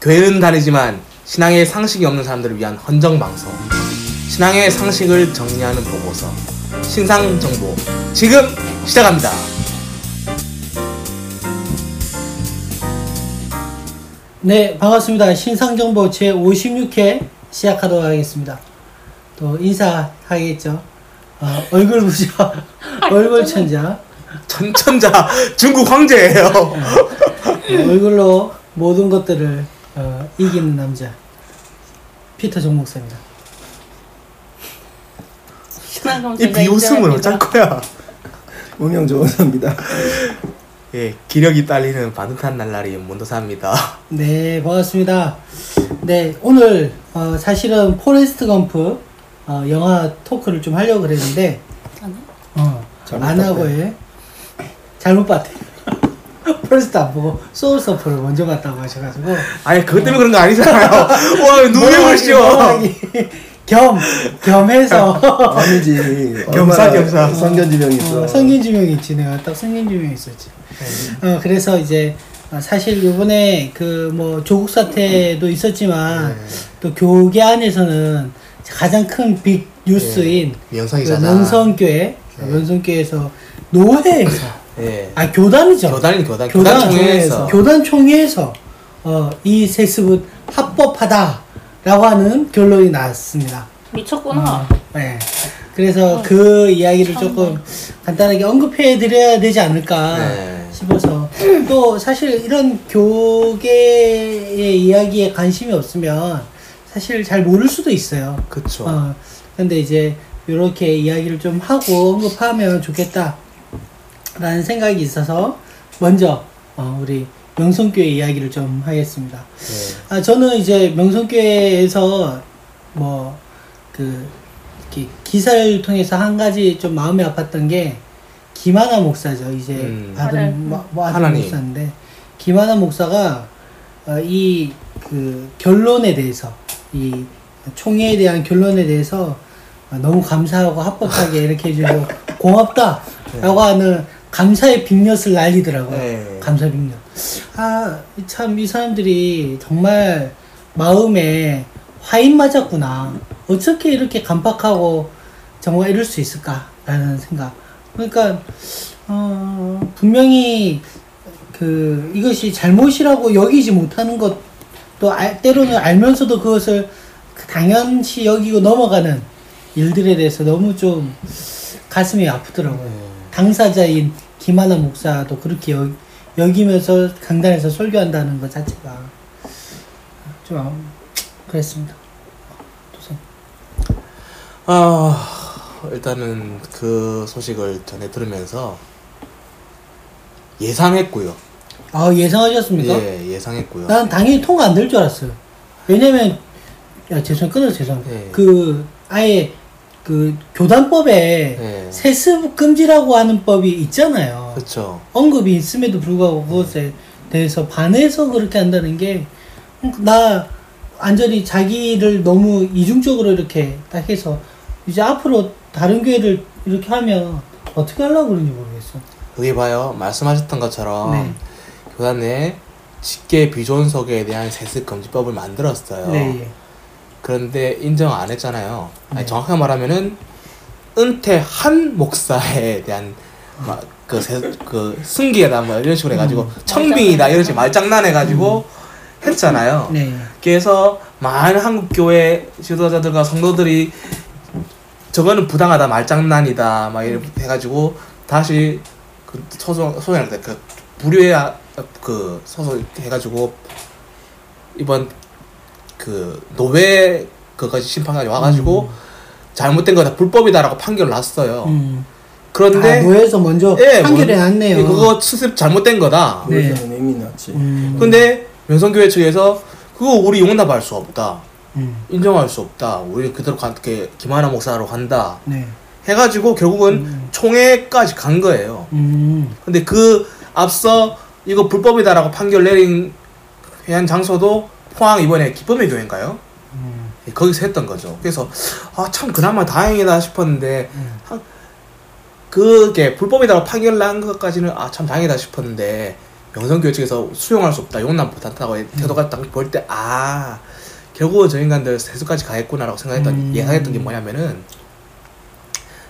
교회는 다르지만 신앙의 상식이 없는 사람들을 위한 헌정 방송. 신앙의 상식을 정리하는 보고서. 신상 정보. 지금 시작합니다. 네, 반갑습니다. 신상 정보 제 56회 시작하도록 하겠습니다. 또 인사하겠죠. 어, 얼굴 부자, 얼굴 천자, 천천자 중국 황제예요. 네, 얼굴로 모든 것들을 어, 이기는 남자 피터 정 목사입니다. 이 비웃음은 어쩔 거야. 운영 좋은 사입니다 예, 기력이 딸리는 바듯한 날라리 문도사입니다. 네, 반갑습니다. 네, 오늘 어, 사실은 포레스트 검프 어, 영화 토크를 좀 하려고 그랬는데 어, 잘못 안 봤대. 하고 해. 잘못 봤대. 포레스트 안 보고 Soul Surfer를 먼저 봤다고 하셔가지고 아니 그것 때문에 그런 거 아니잖아요. 와 눈에 보시오. 뭐라기, 겸 겸해서 아니지 겸사, 겸사. 성견지명이 있어 어, 성인지명이 있지 내가 딱 성인지명이 있었지. 어 그래서 이제 어, 사실 요번에 그 뭐 조국 사태도 있었지만 네. 또 교계 안에서는 가장 큰 빅 뉴스인 그 명성이잖아. 명성교회 네. 명성교회에서 노회에서 예. 아 교단이죠. 교단이 교단. 교단 총회에서. 교단 총회에서 어, 이 세습은 합법하다라고 하는 결론이 나왔습니다. 미쳤구나. 어, 네. 그래서 그 이야기를 조금 간단하게 언급해 드려야 되지 않을까 네. 싶어서 또 사실 이런 교계의 이야기에 관심이 없으면 사실 잘 모를 수도 있어요. 그쵸. 어, 근데 이제 이렇게 이야기를 좀 하고 언급하면 좋겠다. 라는 생각이 있어서 먼저 어, 우리 명성교회 이야기를 좀 하겠습니다. 네. 아, 저는 이제 명성교회에서 뭐, 그, 이렇게 기사를 통해서 한 가지 좀 마음이 아팠던 게, 김하나 목사죠. 이제 음. 아들. 뭐, 뭐 아들 하나님. 목사인데, 김하나 목사가, 어, 이, 그, 결론에 대해서, 이 총회에 대한 결론에 대해서 어, 너무 감사하고 합법하게 이렇게 해주고 고맙다! 라고 하는 감사의 빅엿을 날리더라고요. 네. 감사 빅엿. 아, 참, 이 사람들이 정말 마음에 화인 맞았구나. 어떻게 이렇게 간박하고 정말 이럴 수 있을까라는 생각. 그러니까, 어, 분명히 그, 이것이 잘못이라고 여기지 못하는 것, 또 알- 때로는 알면서도 그것을 당연시 여기고 넘어가는 일들에 대해서 너무 좀 가슴이 아프더라고요. 당사자인 김하나 목사도 그렇게 여, 여기면서 강단에서 설교한다는 것 자체가 좀 아- 그랬습니다. 도선. 아 일단은 그 소식을 전해 들으면서 예상했고요. 아 예상하셨습니까? 예, 예상했고요. 난 당연히 통과 안 될 줄 알았어요. 왜냐면 야 죄송 끊어 죄송. 네. 그 아예 그 교단법에 네. 세습 금지라고 하는 법이 있잖아요. 그렇죠. 언급이 있음에도 불구하고 그것에 대해서 반해서 그렇게 한다는 게나 완전히 자기를 너무 이중적으로 이렇게 딱 해서 이제 앞으로 다른 교회를 이렇게 하면 어떻게 하려고 그런지 모르겠어. 여기 봐요. 말씀하셨던 것처럼 네. 교단 내 직계 비존속에 대한 세습 금지법을 만들었어요. 네. 예. 그런데 인정 안 했잖아요. 아니, 네. 정확하게 말하면은 은퇴한 목사에 대한 막 그, 세- 그 승기에다 뭐 이런 식으로 해가지고 음. 청빙이다 이런 식으로 말장난해가지고 했잖아요. 네. 그래서 많은 한국 교회 지도자들과 성도들이 저거는 부당하다 말장난이다 막 이렇게 해가지고 다시 그 소송 소송할 때그 불의의 아- 그 소송 해가지고 이번 그 노회 그까지 심판까지 와가지고 잘못된 거다 불법이다라고 판결을 났어요. 음. 그런데 아, 노예에서 먼저 예, 판결이 뭐, 났네요. 예, 그거 수습 잘못된 거다. 네. 이미 났지 음. 근데 명성교회 측에서 그거 우리 용납할 수 없다. 음. 인정할 수 없다. 우리 그대로 가, 그 김하나 목사로 간다. 네. 해가지고 결국은 음. 총회까지 간 거예요. 음. 근데 그 앞서 이거 불법이다라고 판결 내린 회한 장소도 포항 이번에 기쁨의 교회인가요? 음. 예, 거기서 했던 거죠. 그래서 아 참 그나마 다행이다 싶었는데 음. 한- 그게 불법이다라고 판결 난 것까지는 아 참 다행이다 싶었는데 명성교회 측에서 수용할 수 없다, 용납 못한다고 태도가 딱 볼 때, 아, 결국은 저 인간들 세수까지 가겠구나라고 생각했던, 음. 예상했던 게 뭐냐면은,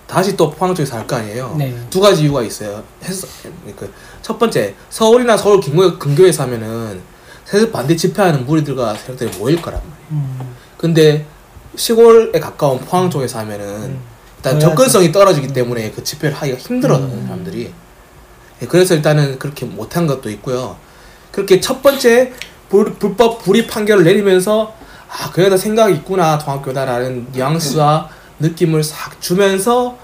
다시 또 포항 쪽에서 할거 아니에요. 네. 두 가지 이유가 있어요. 했, 그, 첫 번째, 서울이나 서울 근교, 근교에서 하면은, 세수 반대 집회하는 무리들과 세력들이 모일 거란 말이에요. 음. 근데, 시골에 가까운 포항 쪽에서 하면은, 일단 그래야죠. 접근성이 떨어지기 때문에 그 집회를 하기가 힘들어요, 음. 사람들이. 예, 그래서 일단은 그렇게 못한 것도 있고요. 그렇게 첫 번째 불, 불법 불이익 판결을 내리면서 아 그래도 생각이 있구나 통합교다라는 뉘앙스와 느낌을 싹 주면서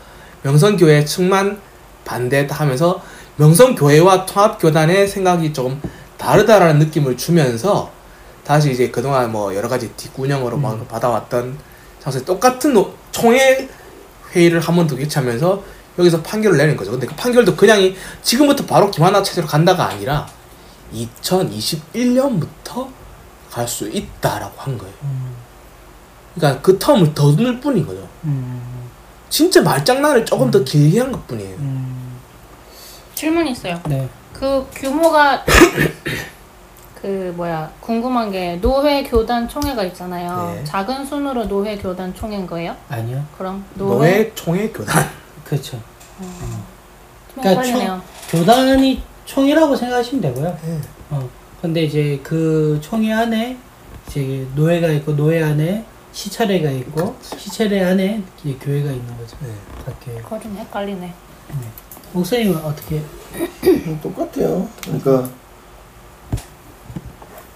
명성교회 측만 반대했다 하면서 명성교회와 통합교단의 생각이 조금 다르다라는 느낌을 주면서 다시 이제 그동안 뭐 여러 가지 뒷구녕으로 막 받아왔던 장소에 똑같은 노- 총회 회의를 한 번 더 개최하면서 여기서 판결을 내는 거죠. 근데 그 판결도 그냥 이 지금부터 바로 김하나 체제로 간다가 아니라 2021년부터 갈 수 있다라고 한 거예요. 음. 그러니까 그 텀을 더 넣을 뿐인 거죠. 음. 진짜 말장난을 조금 더 길게 한 것 뿐이에요. 음. 질문 있어요. 네. 그 규모가 그 뭐야 궁금한 게 노회 교단 총회가 있잖아요. 네. 작은 순으로 노회 교단 총회인 거예요? 아니요. 그럼 노회 노회 총회 교단. 그렇죠. 좀 그러니까 헷갈리네요. 교단이 총이라고 생각하시면 되고요. 네. 어. 근데 이제 그 총회 안에 이제 노회가 있고 노회 안에 시차례가 있고 시차례 안에 이제 교회가 있는 거죠. 네. 그거 좀 헷갈리네. 목사님은 어떻게? 음, 똑같아요. 그러니까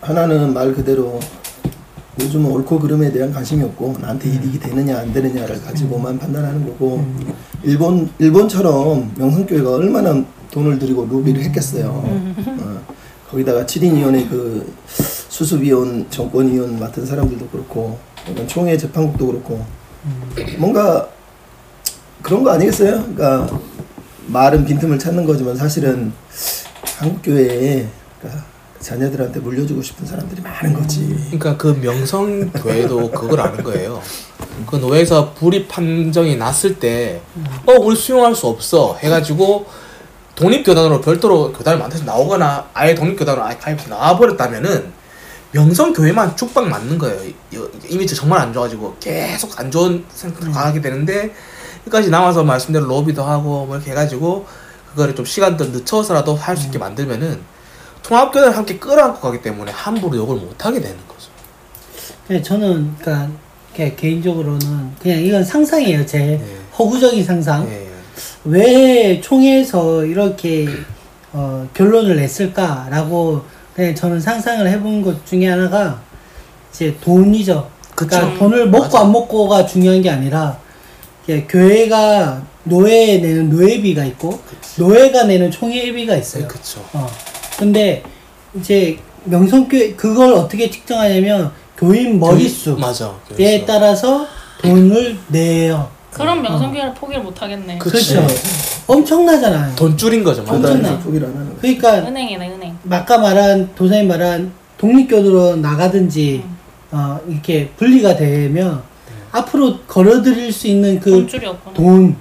하나는 말 그대로 요즘은 옳고 그름에 대한 관심이 없고 나한테 이익이 되느냐 안 되느냐를 가지고만 판단하는 거고 음. 일본 일본처럼 명성교회가 얼마나 돈을 들이고 로비를 했겠어요. 어, 거기다가 7인위원회 그 수습위원 정권위원 맡은 사람들도 그렇고 총회 재판국도 그렇고 뭔가 그런 거 아니겠어요? 그러니까 말은 빈틈을 찾는 거지만 사실은 한국 교회에 그러니까 자녀들한테 물려주고 싶은 사람들이 많은 거지. 그러니까 그 명성 교회도 그걸 아는 거예요. 그 노회에서 불이익 판정이 났을 때, 어, 우리 수용할 수 없어. 해가지고, 독립 교단으로 별도로 교단을 만들어서 나오거나, 아예 독립 교단으로 아예 가입해서 나와버렸다면은, 명성 교회만 죽박 맞는 거예요. 이- 이미지 정말 안 좋아지고, 계속 안 좋은 생각을 강하게 되는데, 여기까지 남아서 말씀대로 로비도 하고, 뭐 이렇게 해가지고, 그거를 좀 시간 더 늦춰서라도 할 수 있게 만들면은, 통합교단을 함께 끌어안고 가기 때문에 함부로 욕을 못하게 되는 거죠. 근데 저는 그러니까 개- 개인적으로는 그냥 이건 상상이에요. 제 네. 허구적인 상상. 예. 왜 총회에서 이렇게 어, 결론을 냈을까라고 그냥 저는 상상을 해본 것 중에 하나가 이제 돈이죠. 그러니까. 돈을 먹고 맞아. 안 먹고가 중요한 게 아니라 이게 교회가 노예에 내는 노예비가 있고 노예가 내는 총회비가 있어요. 네, 그쵸. 어. 근데 이제 명성교회 그걸 어떻게 측정하냐면 교인 머릿수에 맞아. 따라서 돈을 내요. 그럼 명성교회를 포기를 못 하겠네. 그- 그렇죠. 그치. 엄청나잖아요. 돈 줄인 거죠. 엄청나. 포기를 안 하는 거지. 그러니까 은행이네 은행. 아까 말한 도사님 말한 독립교도로 나가든지 어, 이렇게 분리가 되면 앞으로 걸어들일 수 있는 그. 돈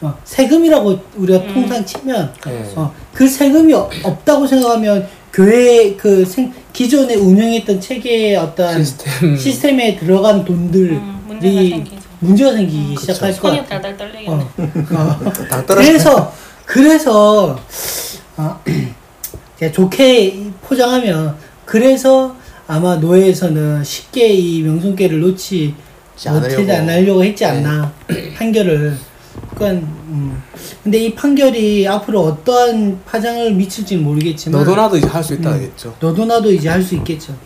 어, 세금이라고 우리가 음. 통상 치면 네. 어, 그 세금이 어- 없다고 생각하면 교회 그 생, 기존에 운영했던 체계의 어떤 시스템. 시스템에 들어간 돈들이 음, 문제가 생기죠. 문제가 생기기 그쵸. 시작할 떨리겠네. 어, 어. 그래서 그래서 어, 좋게 포장하면 그래서 아마 노예에서는 쉽게 이 명성계를 놓지 않으려고. 못하지 않으려고 했지 않나 판결을 그러니까 음. 근데 이 판결이 앞으로 어떠한 파장을 미칠지는 모르겠지만 너도 나도 이제 할 수 있다겠죠. 너도 나도 이제 할 수 있겠죠.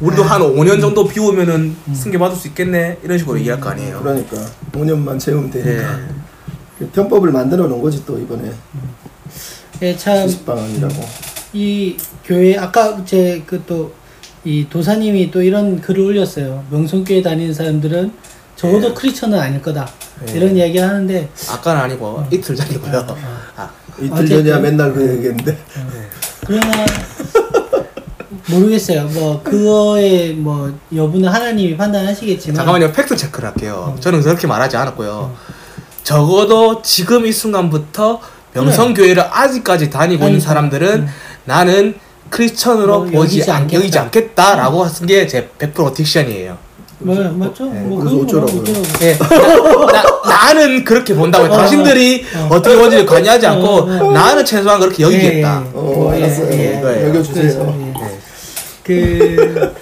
우리도 아. 한 5년 정도 비우면은 승계 받을 수 있겠네 이런 식으로 얘기할 거 아니에요. 그러니까 5년만 채우면 예. 되니까 그 편법을 만들어 놓은 거지 또 이번에 예, 참 수습 방안이라고. 이 교회 아까 제 그 또 이 도사님이 또 이런 글을 올렸어요. 명성교회 다니는 사람들은 적어도 예. 크리스천은 아닐 거다. 예. 이런 이야기 하는데 아까는 아니고 이틀 전이고요. 아, 이틀 어쨌든. 전이야 맨날 그 얘기했는데 그러나 모르겠어요. 뭐 그거의 뭐 여부는 하나님이 판단하시겠지만 잠깐만요. 팩트 체크를 할게요. 저는 그렇게 말하지 않았고요. 적어도 지금 이 순간부터 명성교회를 아직까지 다니고 있는 아니죠. 사람들은 음. 나는 크리스천으로 뭐, 보지 여기지 않, 않겠다. 여기지 않겠다라고 하는 게제 100% 딕션이에요. 뭐 맞죠? 네, 뭐 그래서? 어쩌라고. 예, 나, 나, 는 그렇게 본다고. 어, 당신들이 어. 어. 떻게 보는지 관여하지 않고 어, 어. 나는 최소한 그렇게 여기겠다. 예, 예. 어, 예, 알았어요. 예. 여겨주세요. 그래서, 예. 네. 그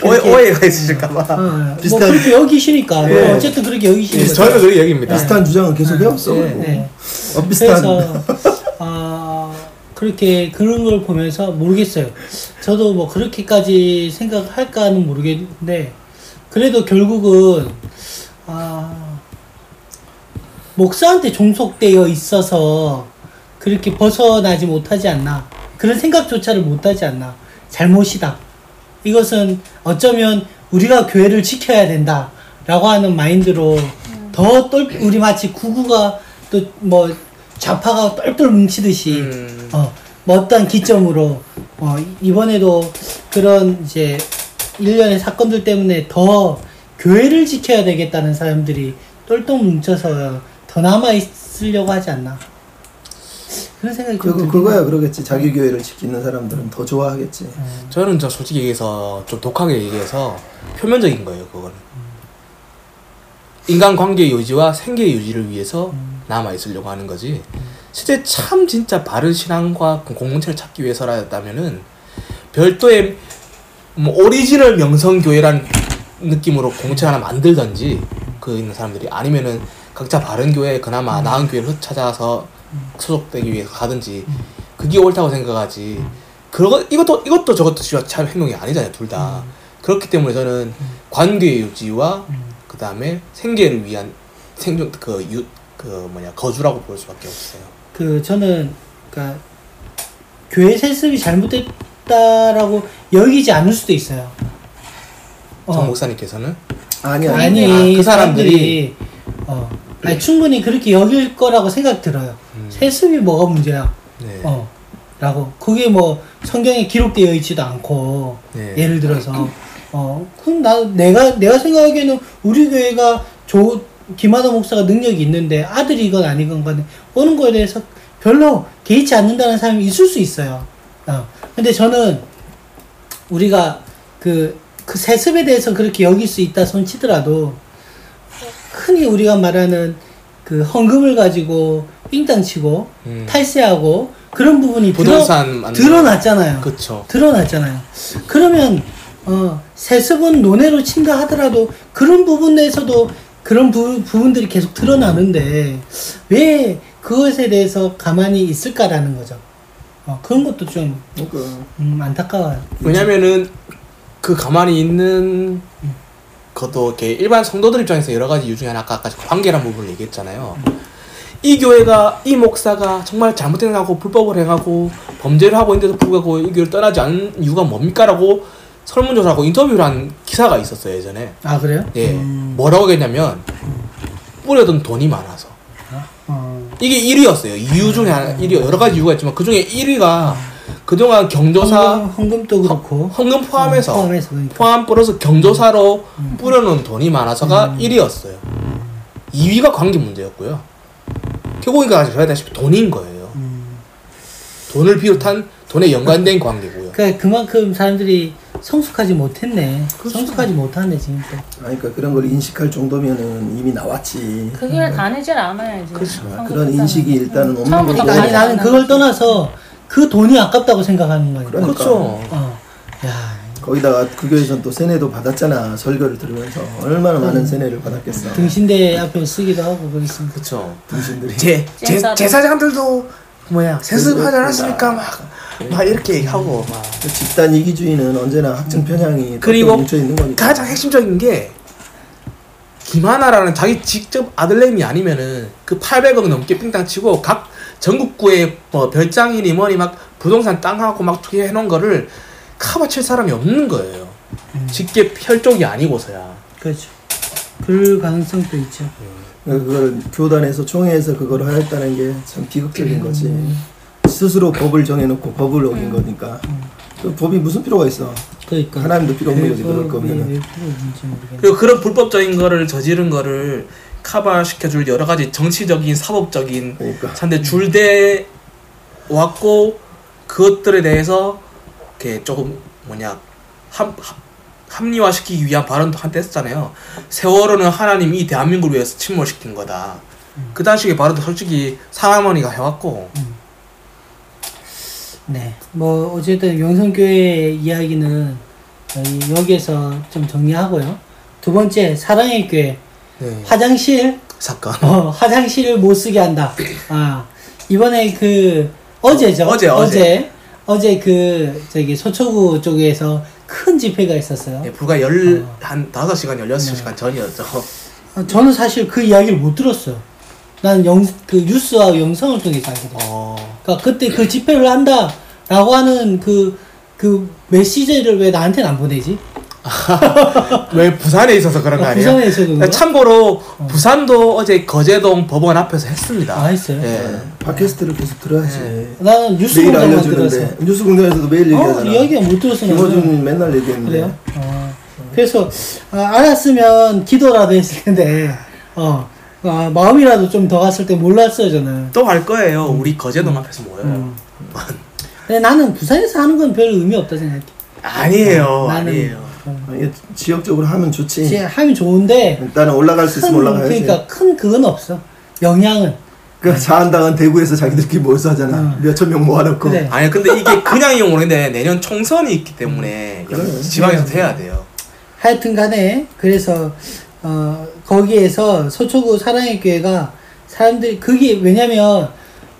오해, 오해 가 있으실까봐. 어, 뭐 비슷한- 그렇게 여기시니까 예. 어쨌든 그렇게 예, 거죠. 저는 그렇게 여깁니다. 비슷한 주장은 계속 네. 해왔어. 네. 네. 어, 비슷한. 그렇게 그런 걸 보면서 모르겠어요. 저도 뭐 그렇게까지 생각할까는 모르겠는데 그래도 결국은 아 목사한테 종속되어 있어서 그렇게 벗어나지 못하지 않나 그런 생각조차를 못하지 않나 잘못이다. 이것은 어쩌면 우리가 교회를 지켜야 된다라고 하는 마인드로 더 똘, 우리 마치 구구가 또뭐 좌파가 똘똘 뭉치듯이 음. 어, 뭐 어떤 기점으로 어, 이번에도 그런 이제 일련의 사건들 때문에 더 교회를 지켜야 되겠다는 사람들이 똘똘 뭉쳐서 더 남아 있으려고 하지 않나 그런 생각이 좀 그거 그거야. 그러겠지. 자기 교회를 지키는 사람들은 더 좋아하겠지. 저는 저 솔직히 얘기해서 좀 독하게 얘기해서 표면적인 거예요. 그거는 인간관계 유지와 생계 유지를 위해서 남아 있으려고 하는 거지. 실제 참 진짜 바른 신앙과 공동체를 찾기 위해서라였다면은 별도의 뭐 오리지널 명성교회라는 느낌으로 공동체 하나 만들던지 그 있는 사람들이 아니면은 각자 바른 교회 그나마 나은 교회를 찾아서 소속되기 위해서 가든지 그게 옳다고 생각하지. 그거 이것도 이것도 저것도 진짜 참 행동이 아니잖아요 둘 다. 그렇기 때문에 저는 관계 유지와 그 다음에 생계를 위한 생존 그 유 그 뭐냐 거주라고 볼 수밖에 없어요. 그 저는 그러니까 교회 세습이 잘못됐다라고 여기지 않을 수도 있어요. 어. 정 목사님께서는 아니야. 아니 아, 그 사람들이 사람들이 어 아니, 충분히 그렇게 여길 거라고 생각 들어요. 음. 세습이 뭐가 문제야? 네. 어 라고 그게 뭐 성경에 기록되어 있지도 않고 네. 예를 들어서 어 그럼 나 내가 내가 생각하기에는 우리 교회가 조 김하다 목사가 능력이 있는데 아들이건 아니건 간에 오는 거에 대해서 별로 개의치 않는다는 사람이 있을 수 있어요. 어 근데 저는 우리가 그, 그 세습에 대해서 그렇게 여길 수 있다 손 치더라도 흔히 우리가 말하는 그 헌금을 가지고 삥땅 치고 음. 탈세하고 그런 부분이 부동산 드러, 드러났잖아요. 그쵸. 드러났잖아요. 그러면 어, 세습은 논외로 친다 하더라도 그런 부분에서도 그런 부, 부분들이 계속 드러나는데 왜 그것에 대해서 가만히 있을까라는 거죠. 어, 그런 것도 좀 그러니까 음, 안타까워요. 왜냐면은 그 가만히 있는 것도 이렇게 일반 성도들 입장에서 여러 가지 이유 중에 하나 아까 아까 관계란 부분을 얘기했잖아요. 이 교회가 이 목사가 정말 잘못된 행하고 불법을 행하고 범죄를 하고 있는데도 불구하고 이 교회를 떠나지 않은 이유가 뭡니까라고 설문조사하고 인터뷰를 한 기사가 있었어요 예전에. 아 그래요? 예, 음, 뭐라고 했냐면 뿌려둔 돈이 많아서 어, 이게 1위였어요. 이유 중에 하나 1위 여러 가지 이유가 있지만 그 중에 1위가 그동안 경조사 헌금, 헌금도 그렇고 헌금 포함해서 어, 포함해서 그러니까. 포함 플러스 경조사로 뿌려놓은 돈이 많아서가 1위였어요. 2위가 관계 문제였고요. 결국이니까 아직 저희다시피 돈인 거예요. 음. 돈을 비롯한 돈에 연관된 관계고요. 그러니까 그만큼 사람들이 성숙하지 못했네. 그렇죠. 성숙하지 못하네 지금 또. 아니, 그러니까 그런 걸 인식할 정도면은 이미 나왔지. 그 길을 다니질 않아야지. 그렇죠. 아, 그런 인식이 일단은 없는 처음부터 거고. 아니 나는 그걸. 떠나서 그 돈이 아깝다고 생각하는 거니까. 그러니까. 그렇죠. 어. 야, 거기다가 그 교회에서는 또 세뇌도 받았잖아. 설교를 들으면서 얼마나 많은 세뇌를 받았겠어. 등신대 앞에 쓰기도 하고 그랬습니다. 그렇죠. 당신들이. 제, 제. 제사장들도 뭐야 세습하지 않았습니까? 막, 네. 막 이렇게 얘기하고 막. 그 집단 이기주의는 언제나 학증 편향이 그리고 뭉쳐 있는 거니까. 가장 핵심적인 게 김하나라는 자기 직접 아들내미 아니면은 그 800억 넘게 삥땅 치고 각 전국구에 뭐 별장이니 뭐니 막 부동산 땅하고 막 투기해 놓은 거를 커버칠 사람이 없는 거예요. 직계 혈족이 아니고서야. 그렇죠. 그럴 가능성도 있죠. 그걸 교단에서 총회에서 그걸 하였다는 게 참 비극적인 거지. 스스로 법을 정해놓고 법을 어긴 거니까. 그 법이 무슨 필요가 있어? 그러니까. 하나님도 필요 없는 거지, 그걸 그럴 거면은. 모르겠네. 그리고 그런 불법적인 거를 저지른 거를 커버시켜줄 여러 가지 정치적인 사법적인 그러니까. 차인데 줄대 왔고 그것들에 대해서 이렇게 조금 뭐냐 합, 합 합리화시키기 위한 발언도 한때 했었잖아요. 세월호는 하나님이 이 대한민국을 위해서 침몰시킨 거다. 그 당시의 발언도 솔직히 상할머니가 해왔고 네. 뭐 어쨌든 영성교회 이야기는 여기에서 좀 정리하고요. 두 번째 사랑의 교회 네, 화장실 사건. 어, 화장실을 못 쓰게 한다. 아 이번에 그 어제죠. 어제, 어제. 어제 그 저기 서초구 쪽에서 큰 집회가 있었어요. 네, 불과 열한 다섯 시간 열여섯 시간 전이었죠. 아, 저는 사실 그 이야기를 못 들었어요. 나는 영, 그 뉴스와 영상을 통해서 알게 됐어요. 어, 그러니까 그때 그 집회를 한다라고 하는 그, 그 메시지를 왜 나한테는 안 보내지? 왜 부산에 있어서 그런 거 아, 아니에요? 부산에서 그런가? 참고로 부산도 어제 거제동 법원 앞에서 했습니다. 아, 했어요? 예. 팟캐스트를 계속 들어야지. 네. 나는 뉴스 매일. 알려주는데 뉴스 공장에서도 매일 어, 얘기하잖아. 이야기가 못 나는. 김어준 맨날 얘기했는데. 그래요? 어. 그래서 아, 알았으면 기도라도 했을 텐데 어, 아, 마음이라도 좀 더 갔을 때 몰랐어요 저는. 또할 거예요. 우리 거제동 앞에서 모여요. 음. 근데 나는 부산에서 하는 건 별 의미 없다 생각해. 아니에요. 나는 아니에요. 어, 아, 이게 지역적으로 하면 좋지. 하면 좋은데 일단은 올라갈 수 있으면 큰, 올라가야지. 그러니까 큰 그건 없어. 영향은 그 자한당은 대구에서 자기들끼리 모여서 하잖아. 어. 몇천 명 모아놓고. 그래. 아니 근데 이게 그냥 이용 모르겠는데 내년 총선이 있기 때문에 그래요. 지방에서 해야 돼요. 하여튼 간에 그래서 어, 거기에서 서초구 사랑의 교회가 사람들이 그게 왜냐면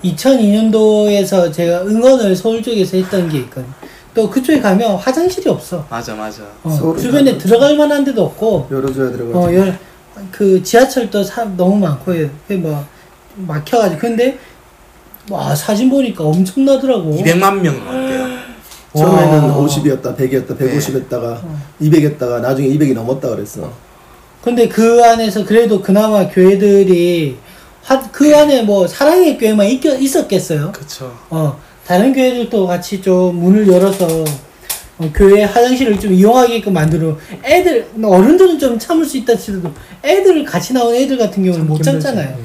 2002년도에서 제가 응원을 서울 쪽에서 했던 게 있거든. 또 그쪽에 가면 화장실이 없어. 맞아 맞아. 어, 주변에. 들어갈 만한 데도 없고, 열어줘야 들어가지. 어, 열, 그 지하철도 사람 너무 많고, 그 뭐, 막혀가지고. 근데, 와, 사진 보니까 엄청나더라고. 200만 명 넘대요. 처음에는 와. 50이었다, 100이었다, 150 했다가 200 했다가 나중에 200이 넘었다 그랬어. 근데 그 안에서 그래도 그나마 교회들이, 하, 그 안에 뭐, 사랑의 교회만 있, 있었겠어요. 그쵸. 어, 다른 교회들도 같이 좀 문을 열어서 어, 교회 화장실을 좀 이용하게끔 만들어 애들 어른들은 좀 참을 수 있다 치더라도 애들 같이 나온 애들 같은 경우는 못 참잖아요.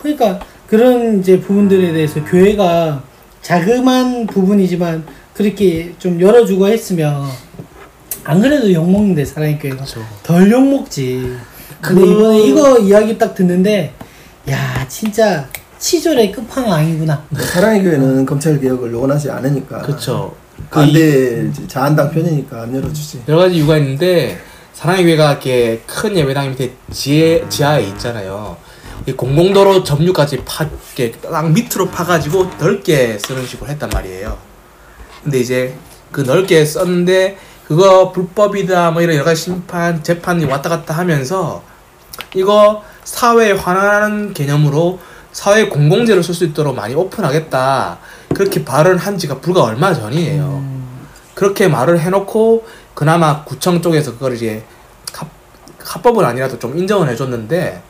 그러니까 그런 이제 부분들에 대해서 교회가 자그만 부분이지만 그렇게 좀 열어주고 했으면 안 그래도 욕 먹는데 사랑의 교회가 그쵸. 덜욕 먹지. 근데 그- 이번에 이거 이야기 딱 듣는데 야 진짜 치졸의 끝판왕이구나. 사랑의 교회는 검찰 개혁을 원하지 않으니까. 그쵸. 그 반대 자한당 편이니까 안 열어주지. 여러 가지 이유가 있는데 사랑의 교회가 이렇게 큰 예배당 밑에 지하, 지하에 있잖아요. 이 공공도로 점유까지 파, 이렇게 딱 밑으로 파가지고 넓게 쓰는 식으로 했단 말이에요. 근데 이제 그 넓게 썼는데 그거 불법이다 뭐 이런 여러 가지 심판 재판이 왔다 갔다 하면서 이거 사회에 환원하는 개념으로 사회 공공재를 쓸 수 있도록 많이 오픈하겠다 그렇게 발언한 지가 불과 얼마 전이에요. 음, 그렇게 말을 해놓고 그나마 구청 쪽에서 그걸 이제 합, 합법은 아니라도 좀 인정을 해줬는데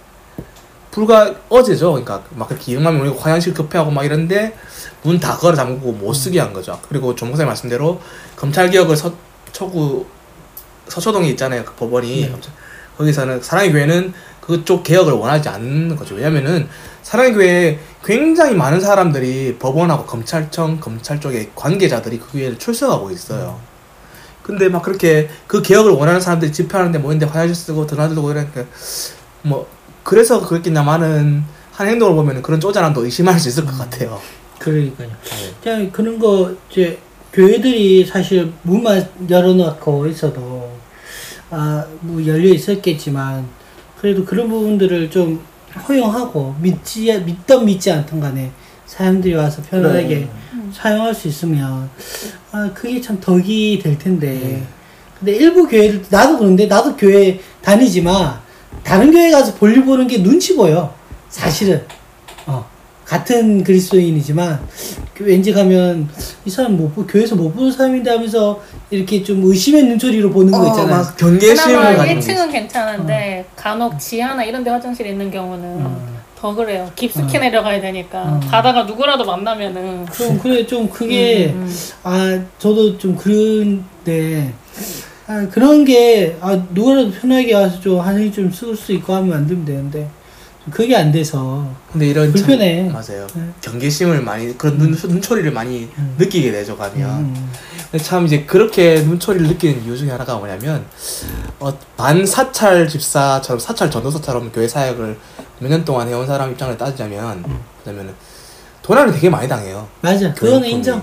불과 어제죠. 그러니까 막 그렇게 200만 명 화장실 급해하고 막 이런데 문 다 걸어 잠그고 못 쓰게 한 거죠. 그리고 조 목사님 말씀대로 검찰 개혁을 서 초구 서초동에 있잖아요. 그 법원이 네. 거기서는 사랑의 교회는 그쪽 개혁을 원하지 않는 거죠. 왜냐면은 사랑의 교회에 굉장히 많은 사람들이 법원하고 검찰청, 검찰 쪽의 관계자들이 그 교회를 출석하고 있어요. 근데 막 그렇게 그 개혁을 원하는 사람들이 집회하는데 모이는데 화장실 쓰고 드나들고 이러니까 뭐 그래서 그랬겠냐마는 한 행동을 보면 그런 쪼잔함도 의심할 수 있을 것 같아요. 그러니까요. 그냥 그런 거 이제 교회들이 사실 문만 열어놓고 있어도 아 뭐 열려 있었겠지만 그래도 그런 부분들을 좀 허용하고 믿지 믿던 믿지 않던 간에 사람들이 와서 편안하게 그래. 사용할 수 있으면 아 그게 참 덕이 될 텐데. 근데 일부 교회들 나도 그런데 나도 교회 다니지만 다른 교회 가서 볼일 보는 게 눈치 보여 사실은. 어 같은 그리스도인이지만 그 왠지 가면 이 사람 못 보, 교회에서 못 보는 사람인데 하면서 이렇게 좀 의심의 눈초리로 보는 거 있잖아. 막 경계심을 그나마 가지고 1층은 괜찮은데 간혹 지하나 이런 데 화장실 있는 경우는 어. 더 그래요. 깊숙이 내려가야 되니까 어. 가다가 누구라도 만나면은 좀 그래 좀 그게 음, 음. 아 저도 좀 그런데 아 그런 게 아 누구라도 편하게 와서 좀 하늘 좀쓸수 있고 하면 만들면 되는데 그게 안 돼서 근데 이런 참- 불편해. 맞아요. 네. 경계심을 많이 그런 눈, 눈초리를 많이 음. 느끼게 되죠 가면. 음, 근데 참 이제 그렇게 눈초리를 느끼는 이유 중에 하나가 뭐냐면 어, 반사찰 집사처럼 사찰 전도사처럼 교회 사역을 몇 년 동안 해온 사람 입장을 따지자면 음. 그러면은 도난을 되게 많이 당해요. 맞아. 그거는. 인정.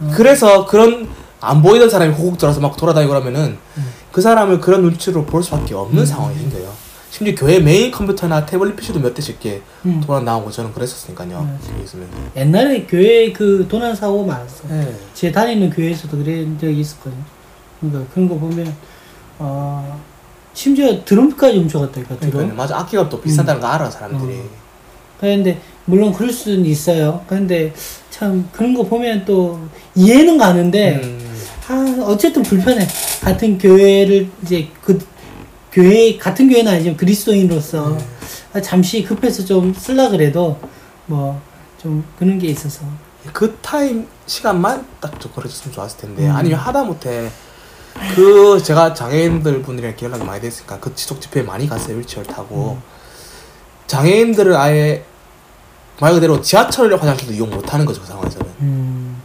어. 그래서 그런 안 보이던 사람이 호국 들어서 막 돌아다니고 그러면은 음. 그 사람을 그런 눈치로 볼 수밖에 없는 상황이 생겨요. 심지어 교회 메인 컴퓨터나 태블릿 PC도 몇 대씩 이렇게 음. 도난 나오고 저는 그랬었으니까요. 음. 집에 있으면. 옛날에 교회 그 도난 사고 많았어. 네. 제 다니는 교회에서도 그런 적이 있었거든요. 그러니까 그런 거 보면 어 심지어 드럼까지 훔쳐갔다니까 드럼. 그러니까요. 맞아 악기가 또 비싼다는 거 알아 사람들이. 어. 그런데 물론 그럴 수는 있어요. 그런데 참 그런 거 보면 또 이해는 가는데 음. 아 어쨌든 불편해. 같은 교회를 이제 그 교회 같은 교회는 아니지만 그리스도인으로서 네. 아, 잠시 급해서 좀 쓸라 그래도 뭐 좀 그런 게 있어서 그 타임 시간만 딱좀 걸어줬으면 좋았을 텐데 음. 아니면 하다 못해 그 제가 장애인들 분들이랑 연락이 많이 됐으니까 그 지속 집회에 많이 갔어요 휠체어를 타고 음. 장애인들을 아예 말 그대로 지하철 화장실도 이용 못하는 거죠 그 상황에서는 음,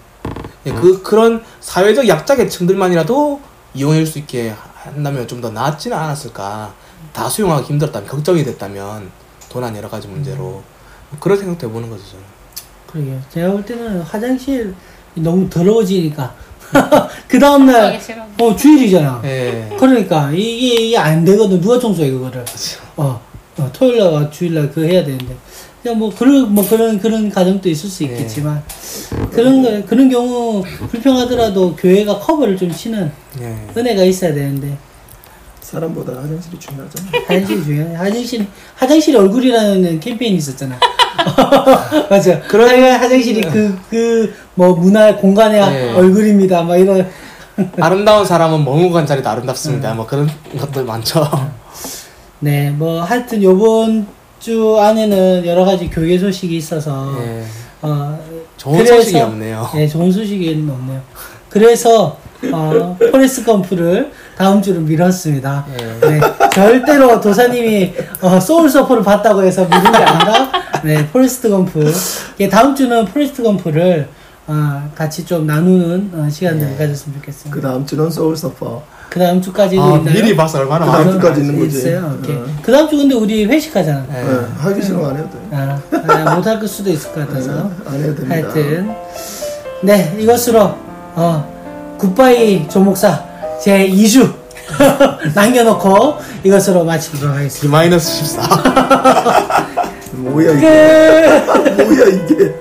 예, 그 그런 사회적 약자 계층들만이라도 이용할 수 있게 한다면 좀더 나았지는 않았을까 다 수용하기 힘들었다면 걱정이 됐다면 도난 여러 가지 문제로 그런 생각도 해보는 거죠 저는 그러게요. 제가 볼 때는 화장실 너무 더러워지니까 그 다음날. 어 주일이잖아. 예 그러니까 이게, 이게 안 되거든. 누가 청소해 그거를? 그렇죠. 어, 어 토요일날 주일날 그거 해야 되는데. 그냥 뭐 그런 뭐 그런 그런 가정도 있을 수 네. 있겠지만 그런 거 그런 경우 불평하더라도 교회가 커버를 좀 치는 예. 은혜가 있어야 되는데 사람보다 화장실이 중요하잖아. 화장실이 중요해. 화장실 화장실이 얼굴이라는 캠페인이 있었잖아. 맞아. 그런 화장실이 그 그 뭐 문화 공간의 네. 얼굴입니다. 막 이런 아름다운 사람은 머무간 자리도 아름답습니다. 음. 뭐 그런 것들 많죠. 네, 뭐 하여튼 요번 주 안에는 여러 가지 교계 소식이 있어서 예. 어 좋은 그래서- 소식이 없네요. 네, 좋은 소식은 없네요. 그래서 어 포레스트 검프를 다음 주로 미뤘습니다. 예. 네, 절대로 도사님이 어, Soul Surfer를 봤다고 해서 미룬 게 아니라 네, 포레스트 검프. 예, 다음 주는 포레스트 검프를 어, 같이 좀 나누는 어, 시간들을 네. 가졌으면 좋겠습니다. 그 다음 주는 Soul Surfer. 그 다음 주까지도 아, 있나요? 미리 봐서 얼마나 그 다음 주까지 있는 거지. 있어요. 오케이. 어. 그 다음 주 근데 우리 회식하잖아. 예. 네, 하기 싫으면 안 해도 돼. 아, 아, 못할 걸 수도 있을 것 같아서. 네, 안 해도 됩니다. 하여튼 네 이것으로 어 굿바이 조목사 제 2주 남겨놓고 이것으로 마치도록 하겠습니다. D-14. 뭐야 이게? 끝. 뭐야 이게?